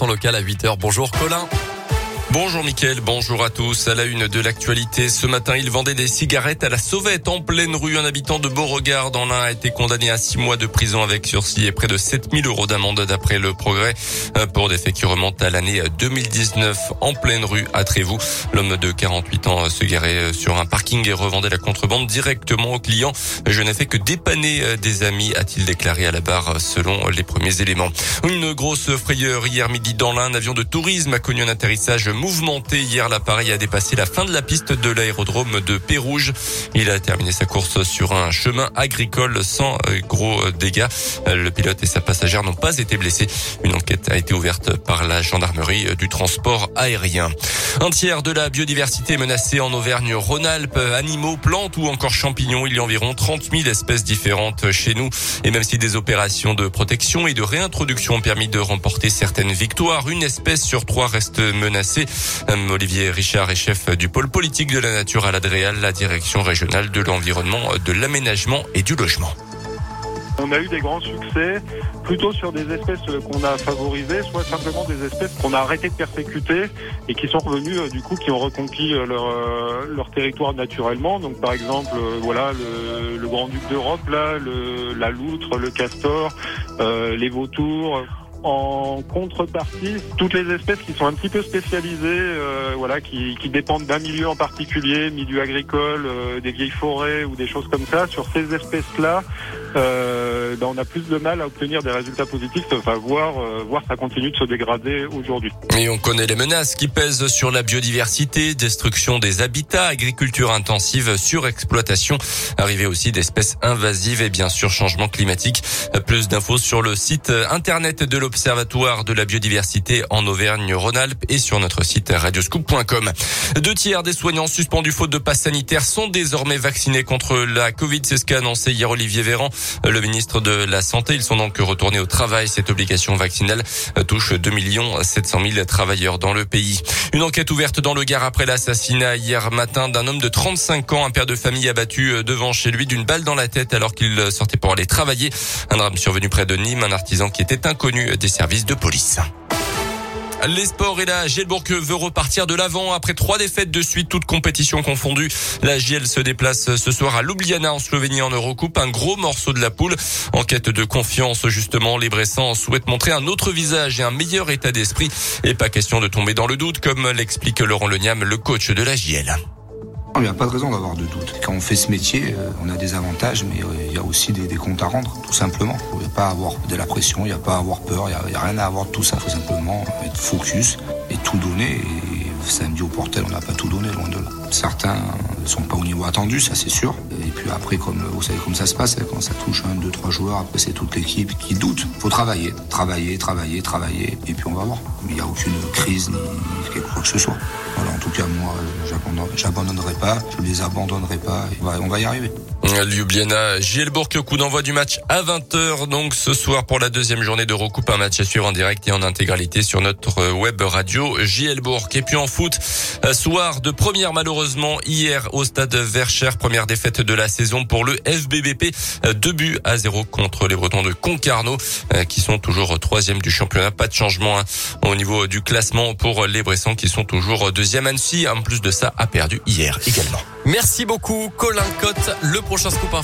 Local à 8h. Bonjour Colin. Bonjour Mickaël, bonjour à tous. À la une de l'actualité, ce matin, il vendait des cigarettes à la sauvette en pleine rue. Un habitant de Beauregard dans l'un a été condamné à six mois de prison avec sursis et près de 7000 euros d'amende d'après le progrès euh, pour des faits qui remontent à l'année 2019 en pleine rue à Trévoux. L'homme de 48 ans se garait sur un parking et revendait la contrebande directement aux clients. Je n'ai fait que dépanner euh, des amis, a-t-il déclaré à la barre selon les premiers éléments. Une grosse frayeur hier midi dans l'un, un avion de tourisme a connu un atterrissage mouvementé. Hier, l'appareil a dépassé la fin de la piste de l'aérodrome de Pérouge. Il a terminé sa course sur un chemin agricole sans euh, gros euh, dégâts. Le pilote et sa passagère n'ont pas été blessés. Une enquête a été ouverte par la gendarmerie du transport aérien. Un tiers de la biodiversité menacée en Auvergne-Rhône-Alpes, animaux, plantes ou encore champignons. Il y a environ 30 000 espèces différentes chez nous. Et même si des opérations de protection et de réintroduction ont permis de remporter certaines victoires, une espèce sur trois reste menacée. Olivier Richard est chef du pôle politique de la nature à l'Adréal, la direction régionale de l'environnement, de l'aménagement et du logement. On a eu des grands succès plutôt sur des espèces qu'on a favorisées, soit simplement des espèces qu'on a arrêté de persécuter et qui sont revenues euh, du coup, qui ont reconquis euh, leur, euh, leur territoire naturellement. Donc par exemple, voilà le, grand duc d'Europe, là, la loutre, le castor, les vautours. En contrepartie, toutes les espèces qui sont un petit peu spécialisées, euh, voilà, qui, qui, dépendent d'un milieu en particulier, milieu agricole, euh, des vieilles forêts ou des choses comme ça, sur ces espèces-là, euh, ben on a plus de mal à obtenir des résultats positifs, enfin voir, euh, voir ça continue de se dégrader aujourd'hui. Et on connaît les menaces qui pèsent sur la biodiversité, destruction des habitats, agriculture intensive, surexploitation, arrivée aussi d'espèces invasives et bien sûr changement climatique. Plus d'infos sur le site internet de l'Observatoire de la biodiversité en Auvergne-Rhône-Alpes et sur notre site radioscoop.com. Deux tiers des soignants suspendus faute de passe sanitaire sont désormais vaccinés contre la Covid. C'est ce qu'a annoncé hier Olivier Véran, le ministre de la Santé. Ils sont donc retournés au travail. Cette obligation vaccinale touche 2 700 000 travailleurs dans le pays. Une enquête ouverte dans le Gard après l'assassinat hier matin d'un homme de 35 ans, un père de famille abattu devant chez lui d'une balle dans la tête alors qu'il sortait pour aller travailler. Un drame survenu près de Nîmes, un artisan qui était inconnu des services de police. Les sports et la Gielbourg veut repartir de l'avant après trois défaites de suite, toutes compétitions confondues. La Giel se déplace ce soir à Ljubljana en Slovénie en Eurocoupe, un gros morceau de la poule. En quête de confiance, justement, les Bressans souhaitent montrer un autre visage et un meilleur état d'esprit. Et pas question de tomber dans le doute, comme l'explique Laurent Leniam, le coach de la Giel. Il n'y a pas de raison d'avoir de doute. Quand on fait ce métier, euh, on a des avantages, mais euh, il y a aussi des, comptes à rendre, tout simplement. Il n'y a pas à avoir de la pression, il n'y a pas à avoir peur, il n'y a, a, rien à avoir de tout ça. Il faut simplement être focus et tout donner. Et samedi au portel, on n'a pas tout donné, loin de là. Certains ne sont pas au niveau attendu, ça c'est sûr. Et puis après, comme vous savez comme ça se passe, quand ça touche un, deux, trois joueurs, après c'est toute l'équipe qui doute. faut travailler, travailler, travailler, travailler, et puis on va voir. Il n'y a aucune crise ni quelque chose que ce soit. Voilà, en tout cas, moi, j'abandonnerai pas, je les abandonnerai pas, on va y arriver. Ljubljana, Gielbourg, coup d'envoi du match à 20h, donc ce soir pour la deuxième journée de recoupe, un match à suivre en direct et en intégralité sur notre web radio Gielbourg. Et puis en foot, soir de première malheureusement hier au stade Verchères, première défaite de la saison pour le FBBP, deux buts à zéro contre les Bretons de Concarneau, qui sont toujours troisième du championnat. Pas de changement hein, au niveau du classement pour les Bressans qui sont toujours deuxième. Annecy, en plus de ça, a perdu hier également. Merci beaucoup, Colin Cotte. Prochain scoop info.